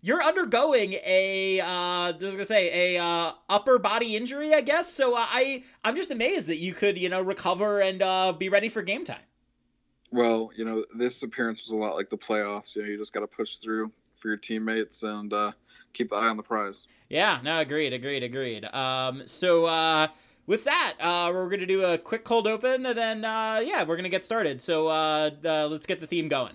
you're undergoing a uh I was gonna say a uh upper body injury, I guess. So uh, I I'm just amazed that you could you know recover and uh be ready for game time. Well, you know this appearance was a lot like the playoffs. You know you just got to push through for your teammates and uh, keep the eye on the prize. Yeah, no, agreed, agreed, agreed. Um, so uh with that, uh, we're going to do a quick cold open, and then, uh, yeah, we're going to get started. So uh, uh, let's get the theme going.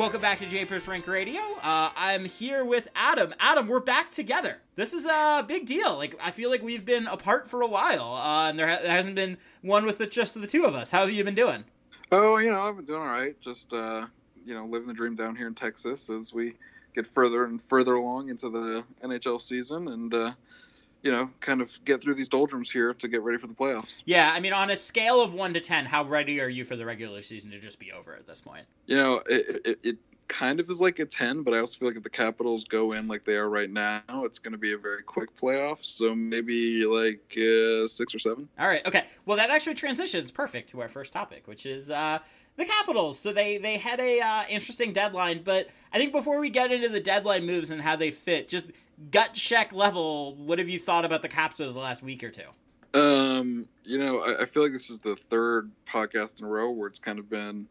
Welcome back to Japers Rink Radio. Uh, I'm here with Adam. Adam, we're back together. This is a big deal. Like I feel like we've been apart for a while, uh, and there, ha- there hasn't been one with the, just the two of us. How have you been doing? Oh, you know I've been doing all right. Just uh, you know living the dream down here in Texas as we get further and further along into the NHL season, and uh, you know kind of get through these doldrums here to get ready for the playoffs. Yeah, I mean, on a scale of one to ten, how ready are you for the regular season to just be over at this point? You know it, it, it kind of is like a 10 but i also feel like if the capitals go in like they are right now it's going to be a very quick playoff so maybe like uh, six or seven All right, okay. Well, that actually transitions perfect to our first topic, which is uh, the Capitals. So they they had a uh, interesting deadline, but I think before we get into the deadline moves and how they fit, just gut check level, what have you thought about the Caps over the last week or two? Um, you know, I, I feel like this is the third podcast in a row where it's kind of been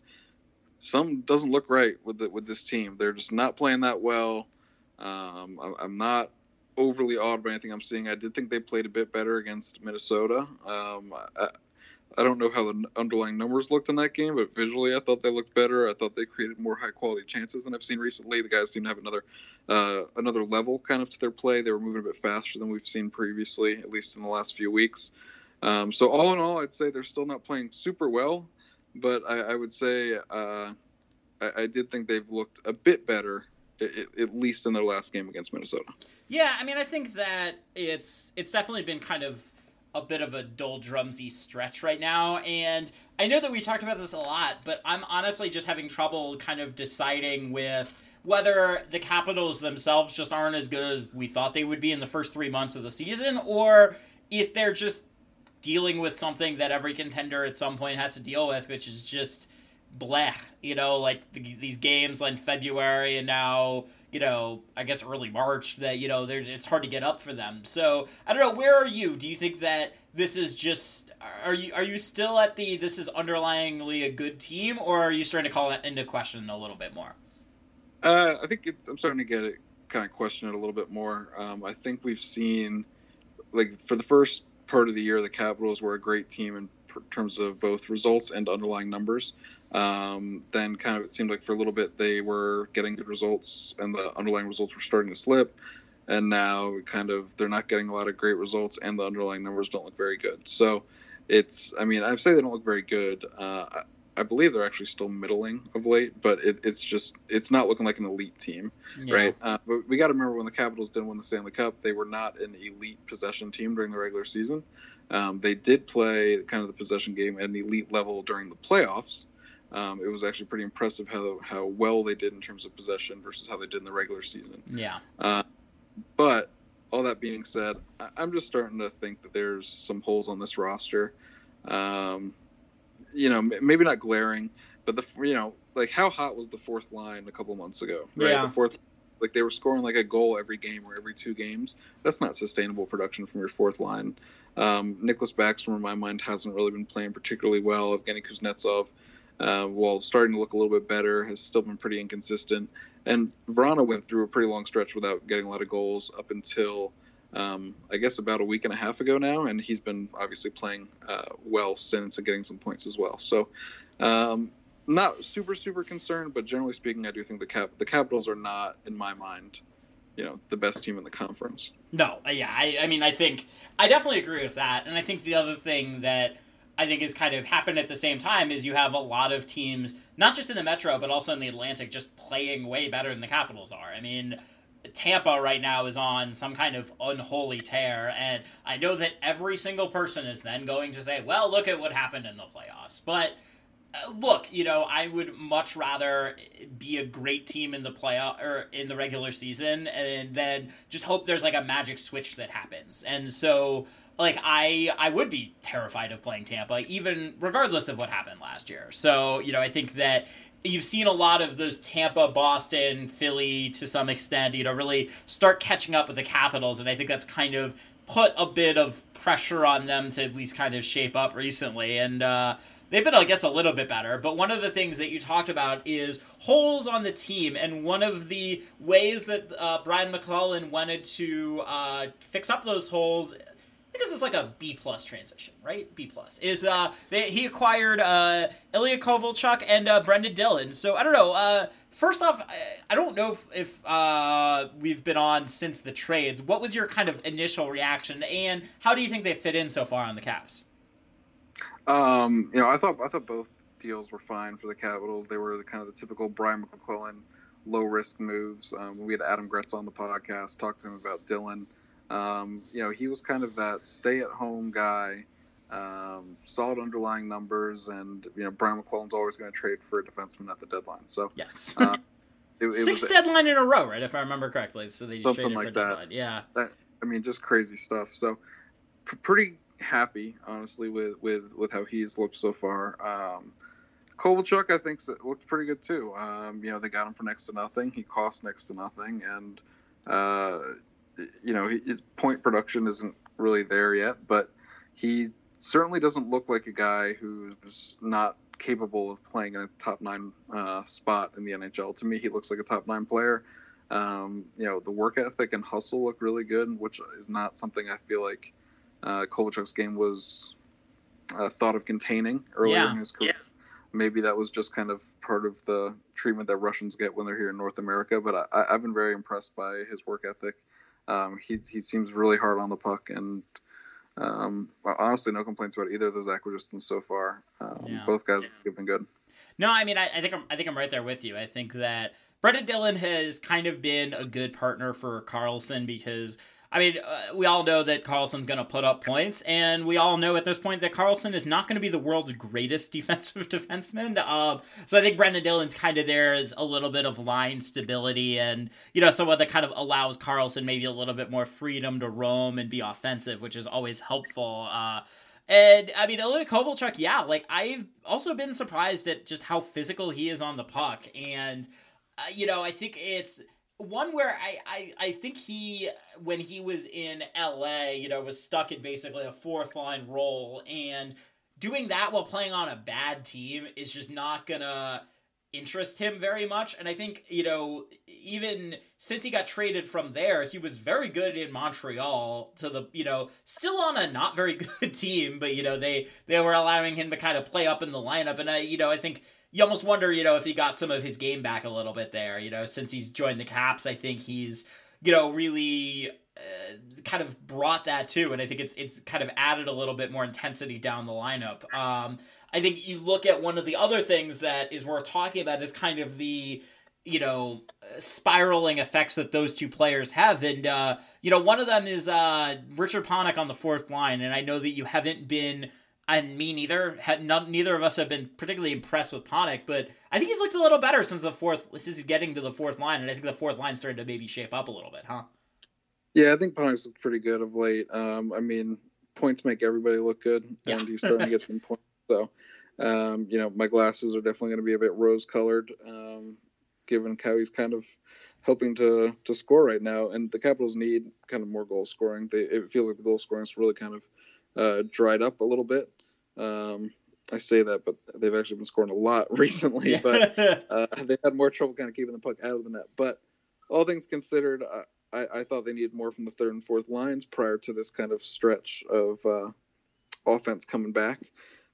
something doesn't look right with the, with this team. They're just not playing that well. Um, I, I'm not overly awed by anything I'm seeing. I did think they played a bit better against Minnesota. Um, I, I don't know how the underlying numbers looked in that game, but visually I thought they looked better. I thought they created more high quality chances than I've seen recently. The guys seem to have another uh, another level kind of to their play. They were moving a bit faster than we've seen previously, at least in the last few weeks. Um, so all in all, I'd say they're still not playing super well, but I, I would say uh, I, I did think they've looked a bit better, at, at least in their last game against Minnesota. Yeah, I mean, I think that it's it's definitely been kind of a bit of a doldrumsy stretch right now, and I know that we talked about this a lot, but I'm honestly just having trouble kind of deciding with whether the Capitals themselves just aren't as good as we thought they would be in the first three months of the season, or if they're just dealing with something that every contender at some point has to deal with, which is just bleh. You know, like the, these games in February and now, you know, I guess early March that you know there's it's hard to get up for them. So I don't know. Where are you? Do you think that this is just are you are you still at the this is underlyingly a good team, or are you starting to call it into question a little bit more? Uh, I think it, I'm starting to get it kind of question it a little bit more. Um, I think we've seen like for the first part of the year, the Capitals were a great team in terms of both results and underlying numbers. Um, then kind of it seemed like for a little bit they were getting good results and the underlying results were starting to slip. And now kind of they're not getting a lot of great results and the underlying numbers don't look very good. So it's, I mean, I say they don't look very good. Uh, I, I believe they're actually still middling of late, but it, it's just it's not looking like an elite team, Yeah. right? Uh, but we got to remember when the Capitals didn't win the Stanley Cup, they were not an elite possession team during the regular season. Um, they did play kind of the possession game at an elite level during the playoffs. Um, it was actually pretty impressive how how well they did in terms of possession versus how they did in the regular season. Yeah. Uh, but all that being said, I- I'm just starting to think that there's some holes on this roster. Um, you know, m- maybe not glaring, but the you know, like how hot was the fourth line a couple months ago? Right, Yeah. the fourth, like they were scoring like a goal every game or every two games. That's not sustainable production from your fourth line. Um, Nicholas Backstrom, in my mind, hasn't really been playing particularly well. Evgeny Kuznetsov, uh, while starting to look a little bit better, has still been pretty inconsistent. And Vrana went through a pretty long stretch without getting a lot of goals up until um, I guess about a week and a half ago now, and he's been obviously playing uh, well since and getting some points as well. So, um, not super super concerned, but generally speaking, I do think the cap the Capitals are not, in my mind, you know, the best team in the conference. No, uh, yeah, I, I mean, I think I definitely agree with that, and I think the other thing that I think has kind of happened at the same time is you have a lot of teams, not just in the Metro but also in the Atlantic, just playing way better than the Capitals are. I mean, Tampa right now is on some kind of unholy tear, and I know that every single person is then going to say, "Well, look at what happened in the playoffs," but. Uh, look, you know, I would much rather be a great team in the playoff or in the regular season, and then just hope there's like a magic switch that happens. And so, like, I I would be terrified of playing Tampa, even regardless of what happened last year. So, you know, I think that you've seen a lot of those Tampa, Boston, Philly to some extent, you know, really start catching up with the Capitals, and I think that's kind of put a bit of pressure on them to at least kind of shape up recently. And uh, they've been, I guess, a little bit better. But one of the things that you talked about is holes on the team, and one of the ways that uh, Brian MacLellan wanted to uh, fix up those holes. I think this is like a B plus transition, right? B plus is uh they, he acquired uh Ilya Kovalchuk and uh, Brendan Dillon. So I don't know. Uh, first off, I, I don't know if, if uh we've been on since the trades. What was your kind of initial reaction, and how do you think they fit in so far on the Caps? Um, you know, I thought I thought both deals were fine for the Capitals. They were the, kind of the typical Brian MacLellan low risk moves. Um, we had Adam Gretz on the podcast, talked to him about Dillon. Um, you know, he was kind of that stay at home guy, um, solid underlying numbers, and you know, Brian MacLellan's always going to trade for a defenseman at the deadline. So Yes, uh, it, it six deadline in a row, right? If I remember correctly, so they just Something like for that. deadline. Yeah, I mean, just crazy stuff. So, p- pretty happy, honestly, with with with how he's looked so far. Um, Kovalchuk, I think, looked pretty good too. Um, you know, they got him for next to nothing. He cost next to nothing, and uh, you know, his point production isn't really there yet, but he certainly doesn't look like a guy who's not capable of playing in a top nine uh, spot in the NHL. To me, he looks like a top nine player. Um, you know, the work ethic and hustle look really good, which is not something I feel like uh, Kovalchuk's game was uh, thought of containing earlier Yeah. in his career. Maybe that was just kind of part of the treatment that Russians get when they're here in North America. But I, I've been very impressed by his work ethic. Um, he he seems really hard on the puck, and um, honestly, no complaints about either of those acquisitions so far. Um, Yeah. Both guys have been good. No, I mean, I, I think I'm, I think I'm right there with you. I think that Brendan Dillon has kind of been a good partner for Carlson because, I mean, uh, we all know that Carlson's going to put up points, and we all know at this point that Carlson is not going to be the world's greatest defensive defenseman. Um, so I think Brendan Dillon's kind of there as a little bit of line stability, and you know, someone that kind of allows Carlson maybe a little bit more freedom to roam and be offensive, which is always helpful. Uh, and I mean, Ilya Kovalchuk, yeah, like I've also been surprised at just how physical he is on the puck, and uh, you know, I think it's one where I, I I think he when he was in L.A., you know, was stuck in basically a fourth line role, and doing that while playing on a bad team is just not gonna interest him very much. And I think, you know, even since he got traded from there, he was very good in Montreal to the, you know, still on a not very good team, but you know, they they were allowing him to kind of play up in the lineup and I, you know, I think you almost wonder, you know, if he got some of his game back a little bit there, you know, since he's joined the Caps, I think he's, you know, really uh, kind of brought that too, and I think it's it's kind of added a little bit more intensity down the lineup. Um, I think you look at one of the other things that is worth talking about is kind of the you know spiraling effects that those two players have and uh you know one of them is uh richard Panik on the fourth line and i know that you haven't been and me neither had not, neither of us have been particularly impressed with Panik, but I think he's looked a little better since the fourth since he's getting to the fourth line, and I think the fourth line started to maybe shape up a little bit, huh? Yeah, I think Panik's looked pretty good of late. Um, I mean, points make everybody look good, and yeah. he's starting to get some points. So, um, you know, my glasses are definitely going to be a bit rose-colored, um, given how he's kind of helping to to score right now. And the Capitals need kind of more goal scoring. They, it feels like the goal scoring is really kind of uh, dried up a little bit. Um, I say that, but they've actually been scoring a lot recently. But uh, they had more trouble kind of keeping the puck out of the net. But all things considered, I, I, thought they needed more from the third and fourth lines prior to this kind of stretch of uh, offense coming back.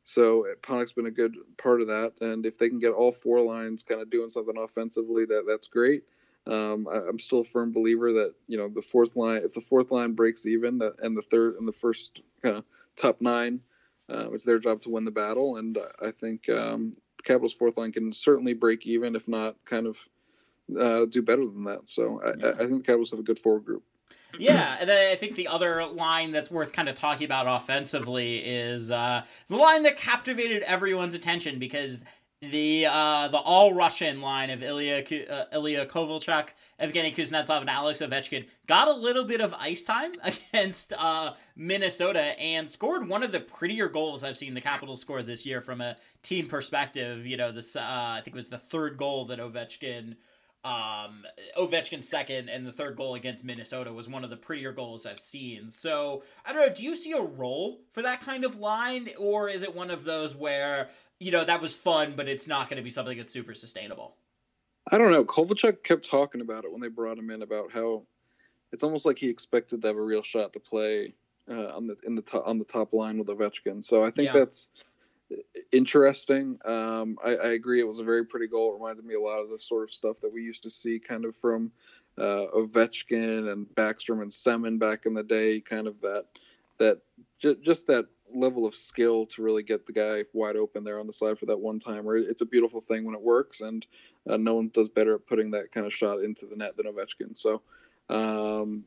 So Panik's been a good part of that, and if they can get all four lines kind of doing something offensively, that that's great. Um, I, am still a firm believer that you know the fourth line, if the fourth line breaks even, that, and the third and the first kind of top nine uh, it's their job to win the battle, and I think um, Capitals' fourth line can certainly break even, if not kind of uh, do better than that. So I, yeah. I, think the Capitals have a good forward group. Yeah, and I think the other line that's worth kind of talking about offensively is uh, the line that captivated everyone's attention because the uh, the all Russian line of Ilya uh, Ilya Kovalchuk, Evgeny Kuznetsov, and Alex Ovechkin got a little bit of ice time against uh, Minnesota and scored one of the prettier goals I've seen the Capitals score this year from a team perspective. You know, this uh, I think it was the third goal that Ovechkin. Um, Ovechkin second and the third goal against Minnesota was one of the prettier goals I've seen. So I don't know. Do you see a role for that kind of line, or is it one of those where you know, that was fun, but it's not going to be something that's super sustainable. I don't know. Kovalchuk kept talking about it when they brought him in about how it's almost like he expected to have a real shot to play uh, on the in the top, on the top line with Ovechkin. So I think yeah. that's interesting. Um, I, I, agree. It was a very pretty goal. It reminded me a lot of the sort of stuff that we used to see kind of from uh, Ovechkin and Backstrom and Semin back in the day. Kind of that that j- just that level of skill to really get the guy wide open there on the side for that one timer. It's a beautiful thing when it works, and uh, no one does better at putting that kind of shot into the net than Ovechkin. So, um,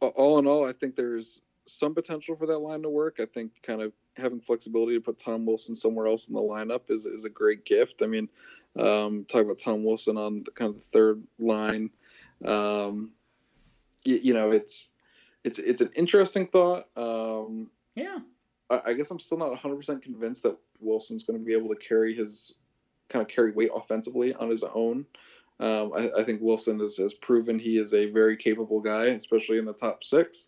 all in all, I think there's some potential for that line to work. I think kind of having flexibility to put Tom Wilson somewhere else in the lineup is is a great gift. I mean, um, talk about Tom Wilson on the kind of the third line. Um, you, you know, it's it's it's an interesting thought. Um, yeah. I guess I'm still not 100% convinced that Wilson's going to be able to carry his kind of carry weight offensively on his own. Um, I, I, think Wilson has, has, proven he is a very capable guy, especially in the top six.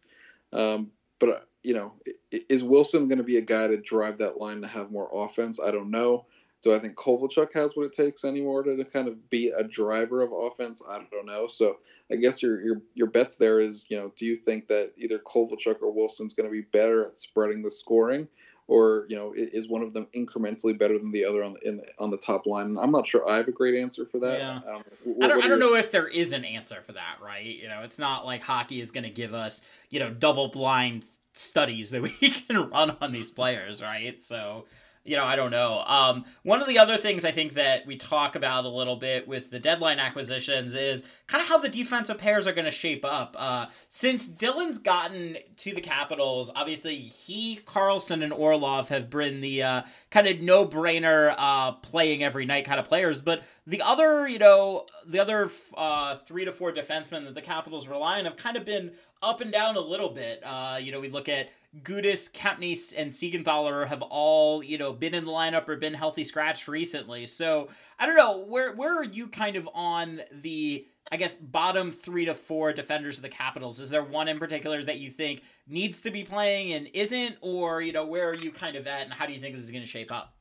Um, but uh, you know, is Wilson going to be a guy to drive that line to have more offense? I don't know. Do I think Kovalchuk has what it takes anymore to, kind of be a driver of offense? I don't know. So I guess your your your bets there is, you know, do you think that either Kovalchuk or Wilson's going to be better at spreading the scoring, or you know, is one of them incrementally better than the other on the in, on the top line? I'm not sure. I have a great answer for that. Yeah. I don't, what, I don't, I don't know if there is an answer for that, right? You know, it's not like hockey is going to give us, you know, double blind studies that we can run on these players, right? So you know, I don't know. Um, one of the other things I think that we talk about a little bit with the deadline acquisitions is kind of how the defensive pairs are going to shape up. Uh, since Dillon's gotten to the Capitals, obviously he, Carlson, and Orlov have been the uh, kind of no brainer uh, playing every night kind of players. But the other, you know, the other uh, three to four defensemen that the Capitals rely on have kind of been up and down a little bit. Uh, you know, we look at Gudas, Kempny, and Siegenthaler have all, you know, been in the lineup or been healthy scratched recently. So I don't know, where where are you kind of on the I guess bottom three to four defenders of the Capitals? Is there one in particular that you think needs to be playing and isn't, or you know, where are you kind of at, and how do you think this is going to shape up?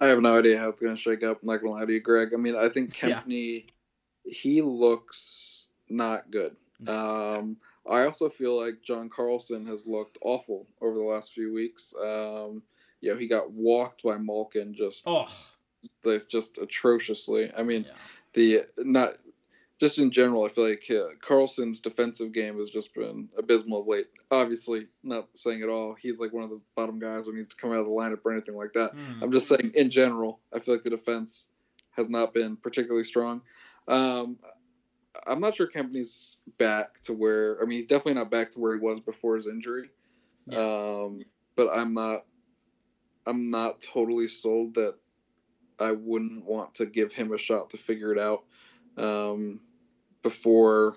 I have no idea how it's going to shake up. I'm not to lie to you, Greg. I mean, I think Kempny, yeah. he looks not good. Um, I also feel like John Carlson has looked awful over the last few weeks. Um, you know, he got walked by Malkin just, oh. just atrociously. I mean, yeah. the not just in general, I feel like uh, Carlson's defensive game has just been abysmal of late. Obviously, not saying at all he's like one of the bottom guys when he's to come out of the lineup or anything like that. Mm. I'm just saying in general, I feel like the defense has not been particularly strong. Um, I'm not sure Kempny's back to where. I mean, he's definitely not back to where he was before his injury. Yeah. Um, but I'm not. I'm not totally sold that I wouldn't want to give him a shot to figure it out um, before.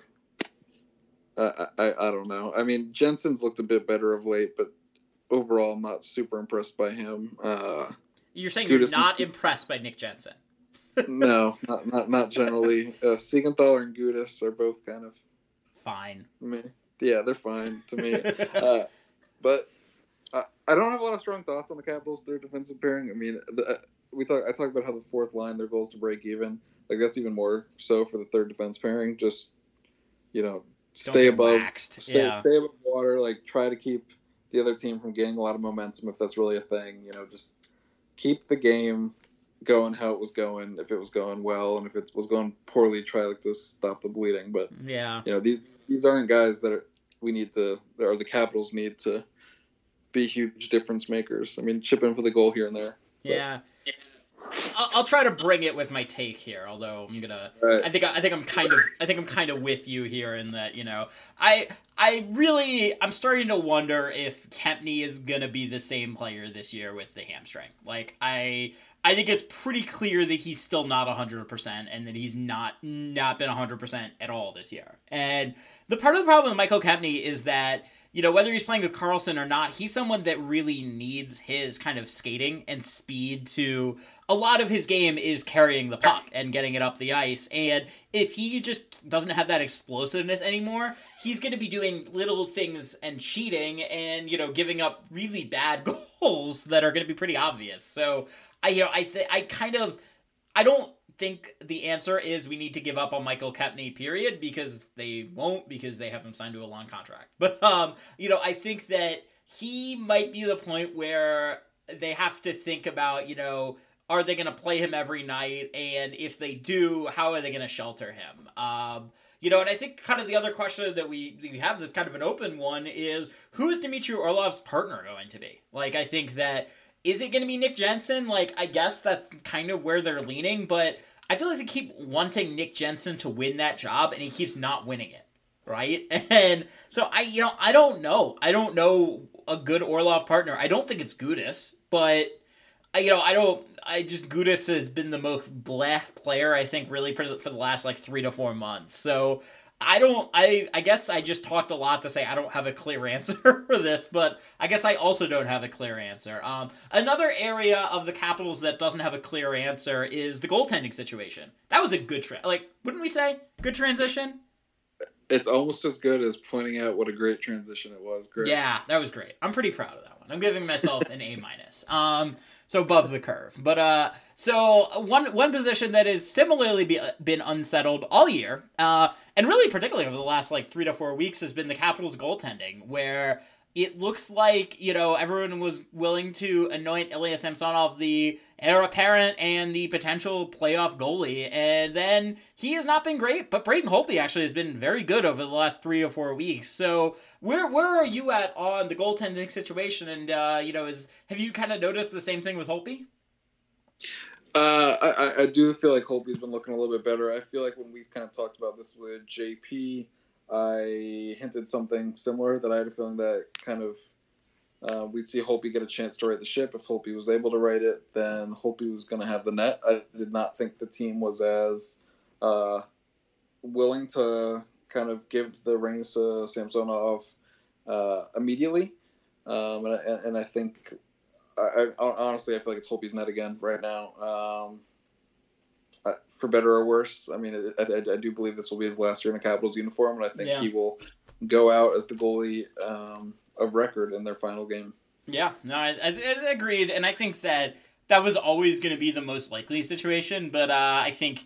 Uh, I I don't know. I mean, Jensen's looked a bit better of late, but overall, I'm not super impressed by him. Uh, you're saying you're not impressed by Nick Jensen? No, not not not generally. Uh, Siegenthaler and Gudas are both kind of fine. Me, yeah, they're fine to me. uh, but I, I don't have a lot of strong thoughts on the Capitals' third defensive pairing. I mean, the, uh, we talk I talked about how the fourth line their goal is to break even. Like that's even more so for the third defense pairing. Just you know, stay above, stay, yeah. stay above water. Like try to keep the other team from gaining a lot of momentum if that's really a thing. You know, just keep the game going how it was going. If it was going well, and if it was going poorly, try like to stop the bleeding. But yeah, you know these these aren't guys that are, we need to or the Capitals need to be huge difference makers. I mean, chip in for the goal here and there. Yeah. I'll, I'll, try to bring it with my take here. Although I'm gonna, right. I think I think I'm kind of, I think I'm kind of with you here in that you know, I I really I'm starting to wonder if Kempny is gonna be the same player this year with the hamstring. Like I I think it's pretty clear that he's still not 100% and that he's not not been 100% at all this year. And the part of the problem with Michael Kempny is that you know, whether he's playing with Carlson or not, he's someone that really needs his kind of skating and speed to. A lot of his game is carrying the puck and getting it up the ice. And if he just doesn't have that explosiveness anymore, he's going to be doing little things and cheating and, you know, giving up really bad goals that are going to be pretty obvious. So, I, you know, I, I kind of. I don't think the answer is we need to give up on Michael Kempny, period, because they won't because they have him signed to a long contract. But um, you know, I think that he might be the point where they have to think about, you know, are they going to play him every night, and if they do, how are they going to shelter him? Um, you know, and I think kind of the other question that we we have that's kind of an open one is who is Dmitry Orlov's partner going to be? Like, I think that is it going to be Nick Jensen? Like, I guess that's kind of where they're leaning, but I feel like they keep wanting Nick Jensen to win that job, and he keeps not winning it, right? And so I, you know, I don't know. I don't know a good Orlov partner. I don't think it's Gudas, but I, you know, I don't. I just Gudas has been the most black player I think really for the, for the last like three to four months. So I don't I I guess I just talked a lot to say I don't have a clear answer for this, but I guess I also don't have a clear answer. Um, another area of the Capitals that doesn't have a clear answer is the goaltending situation. That was a good tra- like wouldn't we say good transition? It's almost as good as pointing out what a great transition it was. Great. Yeah, that was great. I'm pretty proud of that one. I'm giving myself an A minus. Um, so above the curve. But uh, so one one position that has similarly be, been unsettled all year, uh, and really particularly over the last like three to four weeks, has been the Capitals' goaltending, where it looks like you know everyone was willing to anoint Ilya Samsonov the heir apparent and the potential playoff goalie, and then he has not been great. But Braden Holtby actually has been very good over the last three or four weeks. So where where are you at on the goaltending situation? And uh, you know, is have you kind of noticed the same thing with Holtby? Uh, I, I do feel like Holtby's been looking a little bit better. I feel like when we've kind of talked about this with JP I hinted something similar that I had a feeling that kind of uh, we'd see Holtby get a chance to right the ship. If Holtby was able to right it, then Holtby was going to have the net. I did not think the team was as uh, willing to kind of give the reins to Samsonov uh, immediately. Um, and, I, and, I think, I, I, honestly, I feel like it's Holtby's net again right now. Um, for better or worse. I mean, I, I, I, do believe this will be his last year in a Capitals uniform, and I think yeah. he will go out as the goalie um, of record in their final game. Yeah, no, I, I, I agreed, and I think that that was always going to be the most likely situation. But uh, I think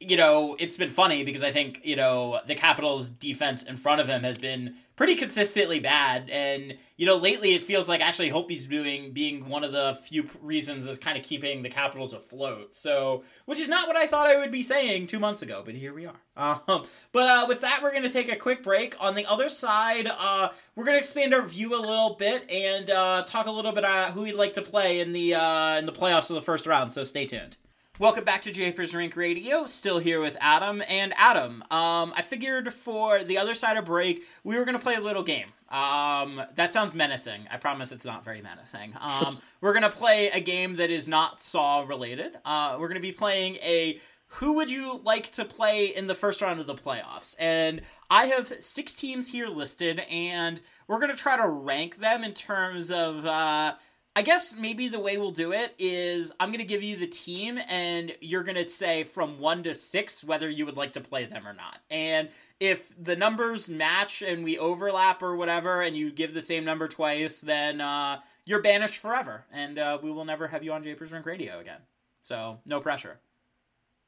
you know it's been funny because I think you know the Capitals' defense in front of him has been pretty consistently bad. And you know, lately it feels like actually Holtby's doing being one of the few reasons is kind of keeping the Capitals afloat. So, which is not what I thought I would be saying two months ago, but here we are. Um, but uh, with that, we're going to take a quick break. On the other side, uh, we're going to expand our view a little bit and uh, talk a little bit about who we'd like to play in the uh, in the playoffs of the first round. So stay tuned. Welcome back to Japers Rink Radio. Still here with Adam. And Adam, um, I figured for the other side of break, we were going to play a little game. Um, that sounds menacing. I promise it's not very menacing. Um, we're going to play a game that is not Saw related. Uh, we're going to be playing a who would you like to play in the first round of the playoffs? And I have six teams here listed, and we're going to try to rank them in terms of. Uh, I guess maybe the way we'll do it is I'm going to give you the team and you're going to say from 1 to 6 whether you would like to play them or not. And if the numbers match and we overlap or whatever and you give the same number twice, then uh, you're banished forever and uh, we will never have you on Japers Rink Radio again. So, no pressure.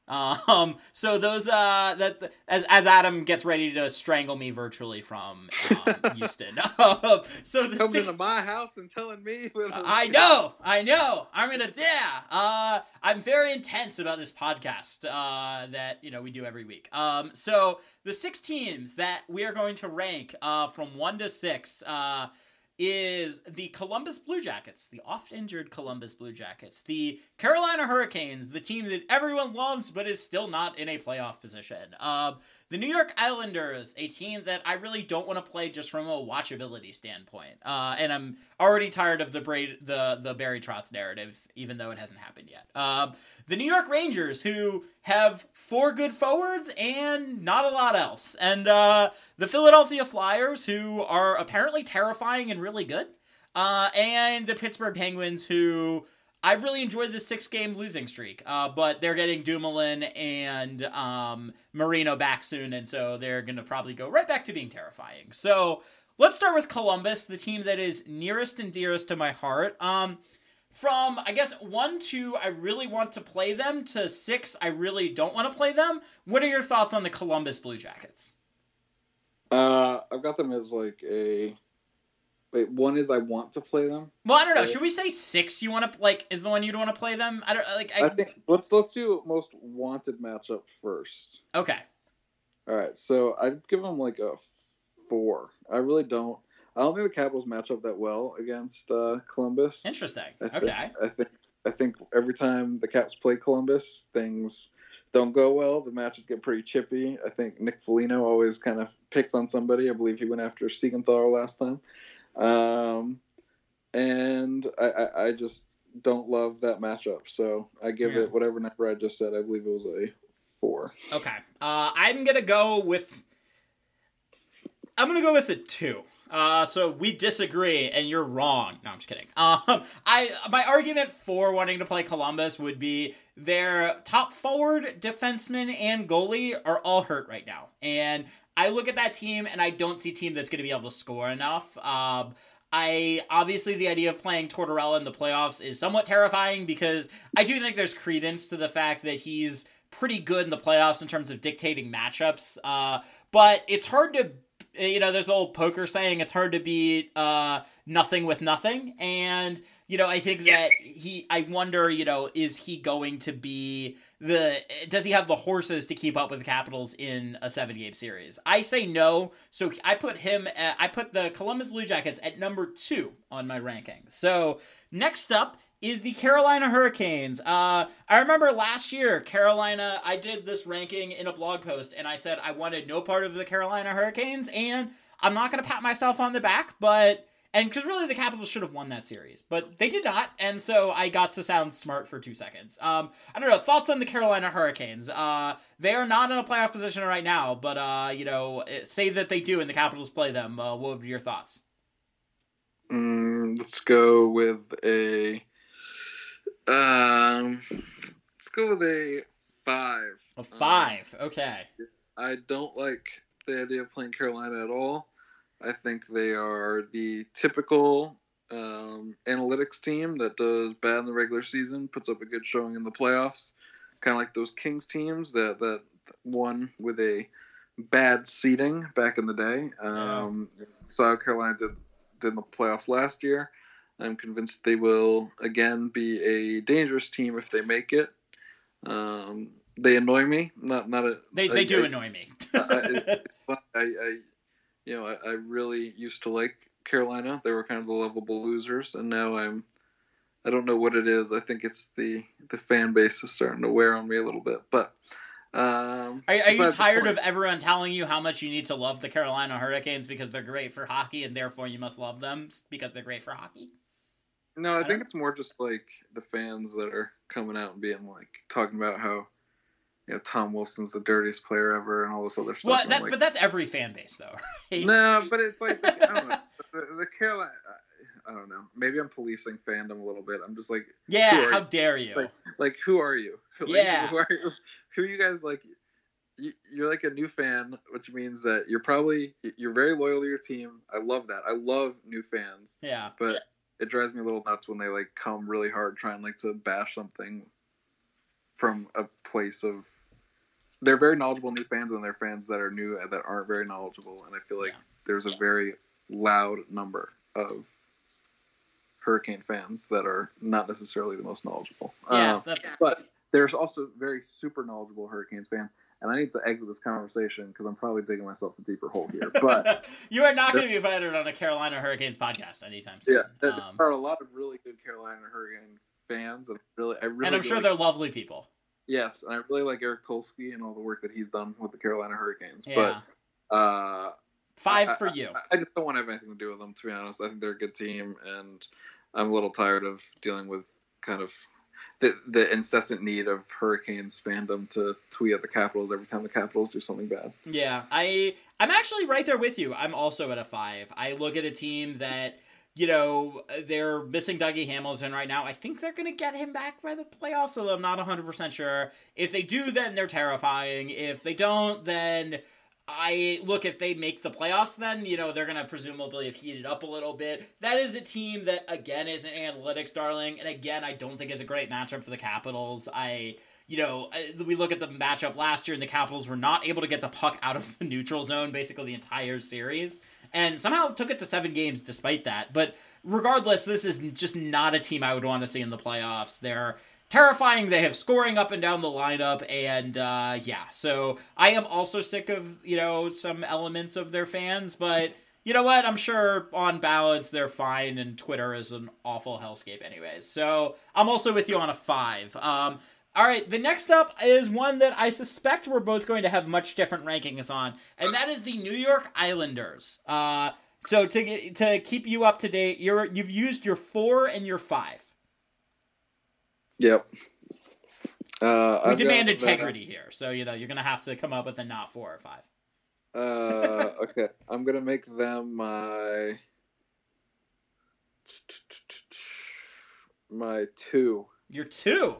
Um, so those uh that as as Adam gets ready to strangle me virtually from um, Houston. so the Coming six- into my house and telling me. I know, I know. I'm gonna yeah. Uh, I'm very intense about this podcast uh, that you know we do every week. Um, so the six teams that we are going to rank uh, from one to six uh, is the Columbus Blue Jackets, the oft injured Columbus Blue Jackets, the Carolina Hurricanes, the team that everyone loves but is still not in a playoff position. Um, the New York Islanders, a team that I really don't want to play just from a watchability standpoint. Uh, and I'm already tired of the Bra- the the Barry Trotz narrative, even though it hasn't happened yet. Um, the New York Rangers, who have four good forwards and not a lot else, and uh, the Philadelphia Flyers, who are apparently terrifying and really good, uh, and the Pittsburgh Penguins, who I've really enjoyed the six game losing streak, uh, but they're getting Dumoulin and um, Marino back soon, and so they're going to probably go right back to being terrifying. So let's start with Columbus, the team that is nearest and dearest to my heart. Um, from, I guess, one to I really want to play them to six, I really don't want to play them. What are your thoughts on the Columbus Blue Jackets? Uh, I've got them as like a. Wait, one is I want to play them. Well, I don't know. Should we say six? You want to like is the one you'd want to play them? I don't like. I, I think let's let's do most wanted matchup first. okay. All right, so I'd give them like a four. I really don't. I don't think the Capitals match up that well against uh, Columbus. Interesting. I think, Okay. I think I think every time the Caps play Columbus, things don't go well. The matches get pretty chippy. I think Nick Foligno always kind of picks on somebody. I believe he went after Siegenthaler last time, um, and I, I, I just don't love that matchup. So I give Yeah. it whatever number I just said. I believe it was a four. Okay. Uh, I'm gonna go with. I'm gonna go with a two. Uh, so we disagree, and you're wrong. No, I'm just kidding. Um, I my argument for wanting to play Columbus would be their top forward, defenseman, and goalie are all hurt right now, and I look at that team and I don't see a team that's going to be able to score enough. Um, I obviously the idea of playing Tortorella in the playoffs is somewhat terrifying because I do think there's credence to the fact that he's pretty good in the playoffs in terms of dictating matchups. Uh, but it's hard to, you know, there's the old poker saying it's hard to beat uh, nothing with nothing, and you know, I think that he, I wonder, you know, is he going to be the, does he have the horses to keep up with the Capitals in a seven game series? I say no. So I put him, at, I put the Columbus Blue Jackets at number two on my ranking. So next up is the Carolina Hurricanes. Uh, I remember last year, Carolina, I did this ranking in a blog post and I said I wanted no part of the Carolina Hurricanes and I'm not going to pat myself on the back, but and because really the Capitals should have won that series, but they did not, and so I got to sound smart for two seconds. Um, I don't know thoughts on the Carolina Hurricanes. Uh, they are not in a playoff position right now, but uh, you know, say that they do, and the Capitals play them. Uh, what would be your thoughts? Mm, let's go with a. Um, let's go with a five. A five. Okay. I don't like the idea of playing Carolina at all. I think they are the typical um, analytics team that does bad in the regular season, puts up a good showing in the playoffs. Kind of like those Kings teams that that won with a bad seeding back in the day. Um, Saw how Carolina did did in the playoffs last year. I'm convinced they will again be a dangerous team if they make it. Um, they annoy me. Not not a. They I- they do I- annoy me. I, I you know, I, I really used to like Carolina. They were kind of the lovable losers, and now I'm, I don't know what it is. I think it's the the fan base is starting to wear on me a little bit. But um, Are, are you tired of everyone telling you how much you need to love the Carolina Hurricanes because they're great for hockey and therefore you must love them because they're great for hockey? No, I, I think it's more just like the fans that are coming out and being like talking about how you know Tom Wilson's the dirtiest player ever and all this other stuff. Well, that, like, but that's every fan base though. Right? no, but it's like I don't know the, the Carolina. I don't know. Maybe I'm policing fandom a little bit. I'm just like, yeah, how you? dare you? Like- like, who are you? Like, Yeah. who are you? Who are you guys? Like, you, you're like a new fan, which means that you're probably you're very loyal to your team. I love that. I love new fans, yeah. but it drives me a little nuts when they like come really hard trying like to bash something from a place of. They're very knowledgeable new fans, and they're fans that are new and that aren't very knowledgeable. And I feel like Yeah. there's a very loud number of Hurricane fans that are not necessarily the most knowledgeable. Yeah, Um, that- but there's also very super knowledgeable Hurricanes fans, and I need to exit this conversation because I'm probably digging myself a deeper hole here. But you are not going to be invited on a Carolina Hurricanes podcast anytime soon. yeah, there Um, are a lot of really good Carolina Hurricane fans, and really, I really, and I'm sure they're lovely people. Yes, and I really like Eric Tulsky and all the work that he's done with the Carolina Hurricanes. Yeah. But uh, Five I- for you. I- I just don't want to have anything to do with them, to be honest. I think they're a good team, and I'm a little tired of dealing with kind of the the incessant need of Hurricanes fandom to tweet at the Capitals every time the Capitals do something bad. Yeah, I I'm actually right there with you. I'm also at a five. I look at a team that you know they're missing Dougie Hamilton right now. I think they're going to get him back by the playoffs, although I'm not 100 percent sure. If they do, then they're terrifying. If they don't, then I look if they make the playoffs, then you know they're gonna presumably have heated up a little bit. That is a team that again is an analytics darling, and again I don't think is a great matchup for the Capitals. I you know we look at the matchup last year, and the Capitals were not able to get the puck out of the neutral zone basically the entire series, and somehow took it to seven games despite that. But regardless, this is just not a team I would want to see in the playoffs. They're terrifying. They have scoring up and down the lineup, and uh, yeah. So I am also sick of you know some elements of their fans, but you know what? I'm sure on balance they're fine, and Twitter is an awful hellscape, anyways. So I'm also with you on a five. Um, all right, the next up is one that I suspect we're both going to have much different rankings on, and that is the New York Islanders. Uh, so to to keep you up to date, you're you've used your four and your five. Yep. Uh, We I've demand integrity here, so you know you're gonna have to come up with a not four or five. Uh, okay, I'm gonna make them my my two. You're two.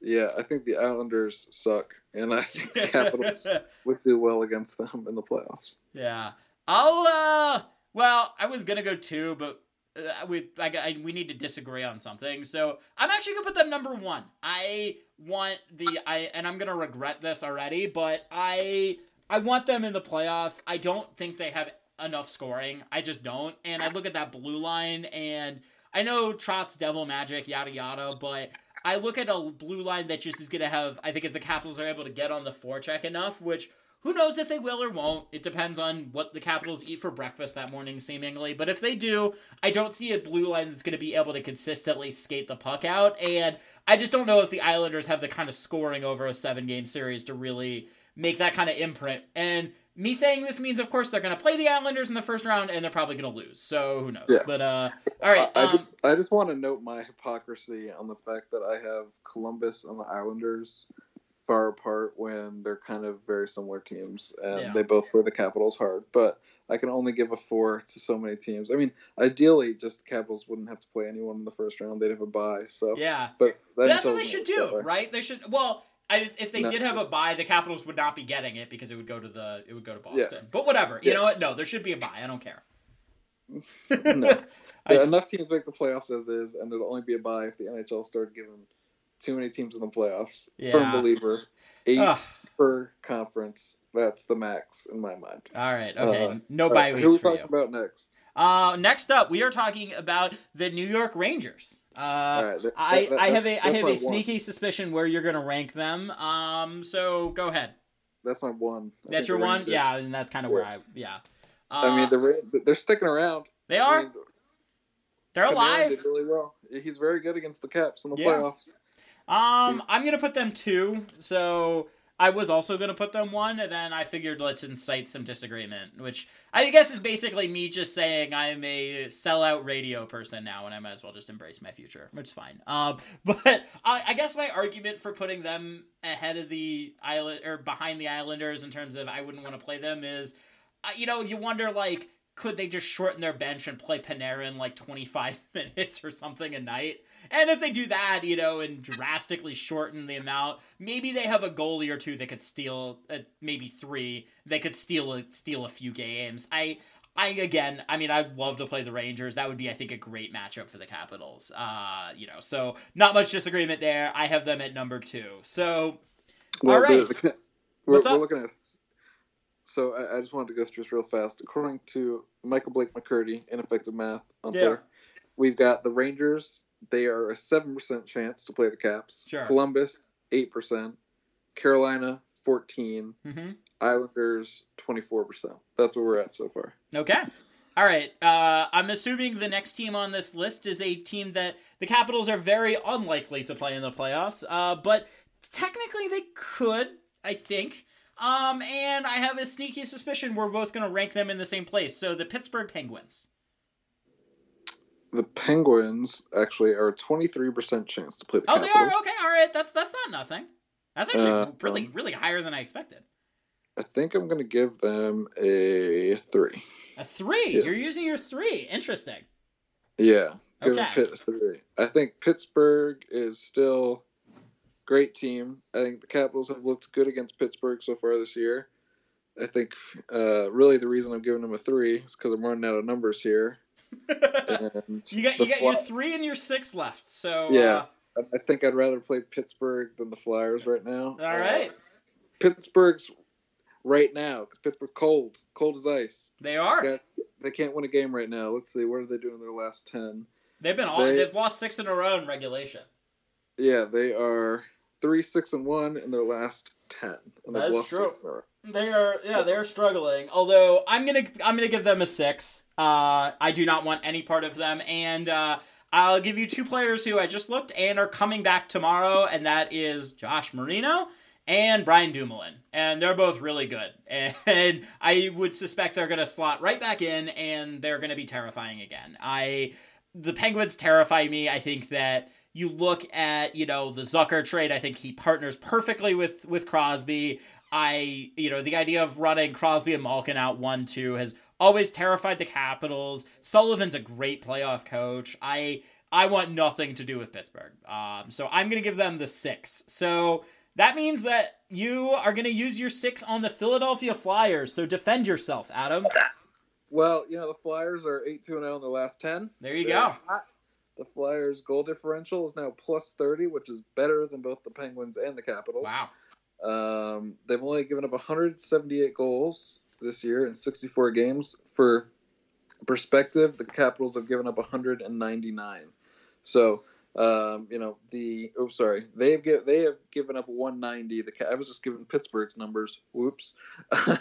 Yeah, I think the Islanders suck, and I think the Capitals would do well against them in the playoffs. yeah, I'll. uh Well, I was gonna go two, but uh, we I, I we need to disagree on something. So I'm actually gonna put them number one. I want the I and I'm gonna regret this already, but I I want them in the playoffs. I don't think they have enough scoring. I just don't. And I look at that blue line, and I know Trotz Devil Magic, yada yada, but I look at a blue line that just is gonna have. I think if the Capitals are able to get on the forecheck enough, which who knows if they will or won't. It depends on what the Capitals eat for breakfast that morning, seemingly. But if they do, I don't see a blue line that's going to be able to consistently skate the puck out. And I just don't know if the Islanders have the kind of scoring over a seven game series to really make that kind of imprint. And me saying this means, of course, they're going to play the Islanders in the first round and they're probably going to lose. So who knows? Yeah. But, uh, all right. I, I um, just I just want to note my hypocrisy on the fact that I have Columbus and the Islanders far apart when they're kind of very similar teams and Yeah. they both play the Capitals hard. But I can only give a four to so many teams. I mean, ideally, just the Capitals wouldn't have to play anyone in the first round; they'd have a bye. So, yeah. but So that's what they should do, right? They should. Well, I, if they No, did have a bye, the Capitals would not be getting it because it would go to the it would go to Boston. Yeah. But whatever. You Yeah. know what? No, there should be a bye. I don't care. No. Just- enough teams make the playoffs as is, and it'll only be a bye if the NHL started giving too many teams in the playoffs. Yeah. Firm believer. Eight Ugh. per conference. That's the max in my mind. all right. Okay. Uh, no bye right, who are we talking you. about next? Uh, next up, we are talking about the New York Rangers. Uh, right, that- I, that- I have a I have a one. sneaky suspicion where you're gonna rank them. Um, so go ahead. That's my one. I That's your one. Yeah, and that's kind of where I yeah. Uh, I mean, the Ra- they're sticking around. they I are. mean, They're alive. Did really well. He's very good against the Caps in the Yeah. playoffs. Um, I'm gonna put them two. So I was also gonna put them one, and then I figured let's incite some disagreement, which I guess is basically me just saying I'm a sellout radio person now, and I might as well just embrace my future, which is fine. Um, but I, I guess my argument for putting them ahead of the island or behind the Islanders in terms of I wouldn't want to play them is, uh, you know, you wonder like. Could they just shorten their bench and play Panarin like 25 minutes or something a night? And if they do that, you know, and drastically shorten the amount, maybe they have a goalie or two that could steal, uh, maybe three. They could steal a, steal a few games. I, I again, I mean, I'd love to play the Rangers. That would be, I think, a great matchup for the Capitals. Uh, you know, so not much disagreement there. I have them at number two. So, Well, All right. the- we're, we're looking at. So I, I just wanted to go through this real fast. According to Micah Blake McCurdy, ineffective math on Yeah. Twitter, we've got the Rangers. They are a seven percent chance to play the Caps. Sure. Columbus eight percent. Carolina fourteen. mhm. Islanders twenty four percent. That's where we're at so far. Okay. All right. Uh, I'm assuming the next team on this list is a team that the Capitals are very unlikely to play in the playoffs. Uh, but technically they could, I think. Um, and I have a sneaky suspicion we're both going to rank them in the same place. So the Pittsburgh Penguins. The Penguins actually are twenty three percent chance to play the Oh, they are okay. All right. That's that's not nothing. That's actually Uh, really um, really higher than I expected. I think I'm going to give them a three. A three. yeah. You're using your three. Interesting. Yeah, give Okay. Pitt a three. I think Pittsburgh is still great team. I think the Capitals have looked good against Pittsburgh so far this year. I think uh, really the reason I'm giving them a three is because I'm running out of numbers here. You got you got your three and your six left. So Yeah. I think I'd rather play Pittsburgh than the Flyers right now. Uh, all right. Pittsburgh's right now because Pittsburgh cold, cold as ice. They are. Got- they can't win a game right now. Let's see, what are they doing in their last ten? They've been all They- they, have lost six in a row in regulation. Yeah, they are three, six, and one in their last ten. And they've That's true. They are yeah, they're struggling. Although I'm gonna I'm gonna give them a six. Uh I do not want any part of them. And uh I'll give you two players who I just looked and are coming back tomorrow, and that is John Marino and Brian Dumoulin. And they're both really good. And I would suspect they're gonna slot right back in and they're gonna be terrifying again. I the Penguins terrify me. I think that you look at, you know, the Zucker trade, I think he partners perfectly with with Crosby. I, you know, the idea of running Crosby and Malkin out 1 2 has always terrified the Capitals. Sullivan's a great playoff coach. I I want nothing to do with Pittsburgh. Um, so I'm going to give them the 6. So that means that you are going to use your 6 on the Philadelphia Flyers. So defend yourself, Adam. Well, you know the Flyers are eight two and zero in their last ten. There you They're go. hot. The Flyers' goal differential is now plus thirty, which is better than both the Penguins and the Capitals. Wow. Um, they've only given up 178 goals this year in 64 games. For perspective, the Capitals have given up 199. So, um, you know, the oh sorry, they've give, they have given up 190. The I was just giving Pittsburgh's numbers. Whoops.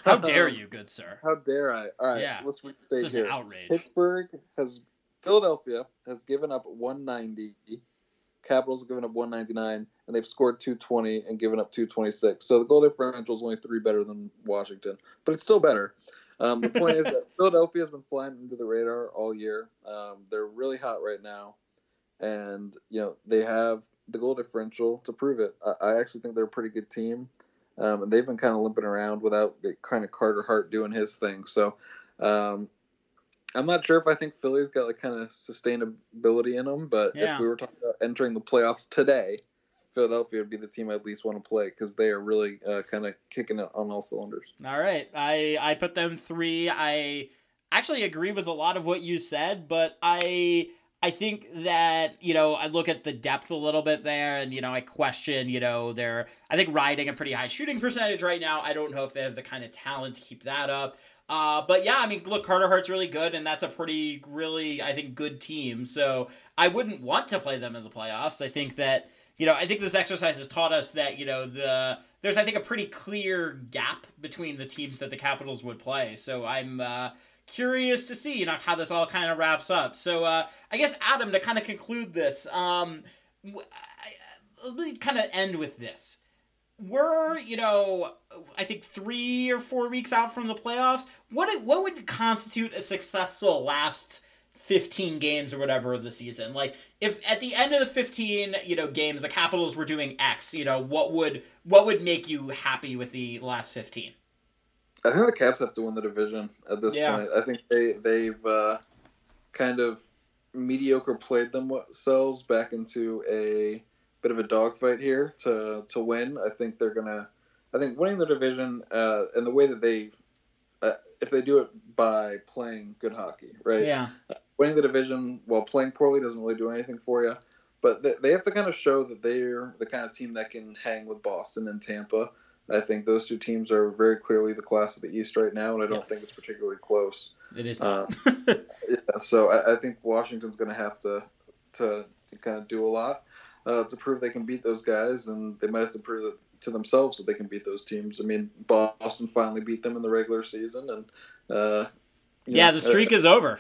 How dare you, good sir? How dare I? All right, Yeah. let's is an here. outrage. Pittsburgh has Philadelphia has given up 190. Capitals have given up 199, and they've scored 220 and given up 226. So the goal differential is only three better than Washington, but it's still better. Um, the point is that Philadelphia has been flying under the radar all year. Um, they're really hot right now, and you know they have the goal differential to prove it. I, I actually think they're a pretty good team, um, and they've been kind of limping around without kind of Carter Hart doing his thing. So. I'm not sure if I think Philly's got like kind of sustainability in them, but Yeah. if we were talking about entering the playoffs today, Philadelphia would be the team I at least want to play because they are really uh, kind of kicking it on all cylinders. All right. I I put them 3. I actually agree with a lot of what you said, but I I think that, you know, I look at the depth a little bit there and, you know, I question, you know, they're, I think, riding a pretty high shooting percentage right now. I don't know if they have the kind of talent to keep that up. Uh, but yeah, I mean, look, Carter Hart's really good, and that's a pretty, really, I think, good team. So I wouldn't want to play them in the playoffs. I think that, you know, I think this exercise has taught us that, you know, the there's, I think, a pretty clear gap between the teams that the Capitals would play. So I'm, uh, curious to see you know how this all kind of wraps up. So uh, I guess Adam to kind of conclude this. Um, let me kind of end with this. We're, you know, I think three or four weeks out from the playoffs. What what would constitute a successful last fifteen games or whatever of the season? Like, if at the end of the fifteen, you know, games the Capitals were doing X, you know, what would what would make you happy with the last fifteen? I think the Caps have to win the division at this Yeah. point. I think they they've uh, kind of mediocre played themselves back into a bit of a dogfight here to to win. I think they're gonna. I think winning the division uh, and the way that they, if they do it by playing good hockey, right? Yeah, winning the division while playing poorly doesn't really do anything for you. But they, they have to kind of show that they're the kind of team that can hang with Boston and Tampa. I think those two teams are very clearly the class of the East right now, and I don't Yes. think it's particularly close. it is Uh, not. Yeah, so I, I think Washington's going to have to to kind of do a lot uh, to prove they can beat those guys, and they might have to prove it to themselves that they can beat those teams. I mean, Boston finally beat them in the regular season, and uh, yeah, know, the streak is over.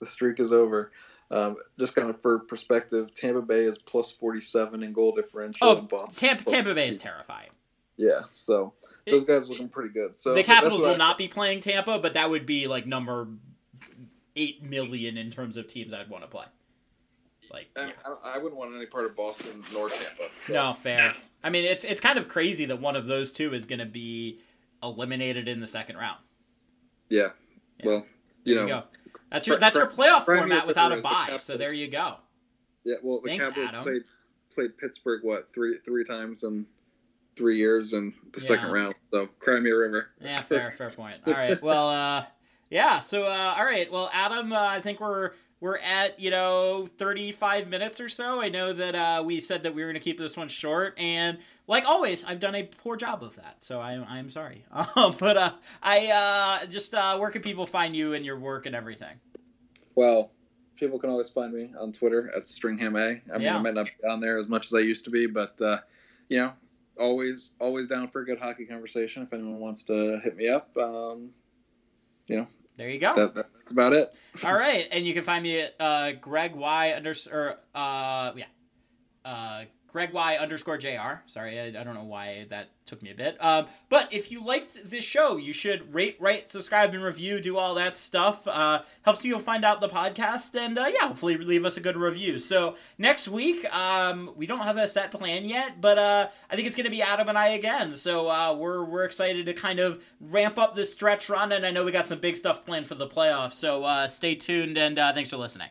the streak is over. Um, just kind of for perspective, Tampa Bay is plus 47 in goal differential. Oh, and Boston Tampa, Tampa Bay is terrifying. Yeah, so those guys looking pretty good. So the Capitals will I- not be playing Tampa, but that would be like number eight million in terms of teams I'd want to play. Like, yeah. I, I wouldn't want any part of Boston nor Tampa. so- no, fair. I mean, it's it's kind of crazy that one of those two is going to be eliminated in the second round. Yeah. Yeah. Well, you There know, you. That's your that's your playoff crime format without a is the bye. So there you go. yeah. Well, the Thanks, Capitals Adam. played played Pittsburgh what three three times in three years in the Yeah. second round. So Crimea River. Yeah, fair, fair point. All right. Well, uh, yeah. So, uh, all right. Well, Adam, uh, I think we're we're at you know 35 minutes or so. I know that uh, we said that we were going to keep this one short, and like always, I've done a poor job of that. So I I'm sorry. Um, but uh, I uh, just uh, where can people find you and your work and everything? Well, people can always find me on Twitter at Stringham A. I mean, Yeah. I might not be on there as much as I used to be, but uh, you know, always always down for a good hockey conversation. If anyone wants to hit me up, um, you know, There you go. that, that's about it. All right, and you can find me at uh, Greg Y underscore uh yeah, uh, Greg Y underscore Jr. Sorry, I, I don't know why that took me a bit. Um, but if you liked this show, you should rate, rate, subscribe, and review. Do all that stuff. Uh, helps people find out the podcast, and uh, yeah, hopefully leave us a good review. So next week, um, we don't have a set plan yet, but uh, I think it's going to be Adam and I again. So uh, we're we're excited to kind of ramp up this stretch run, and I know we got some big stuff planned for the playoffs. So uh, stay tuned, and uh, thanks for listening.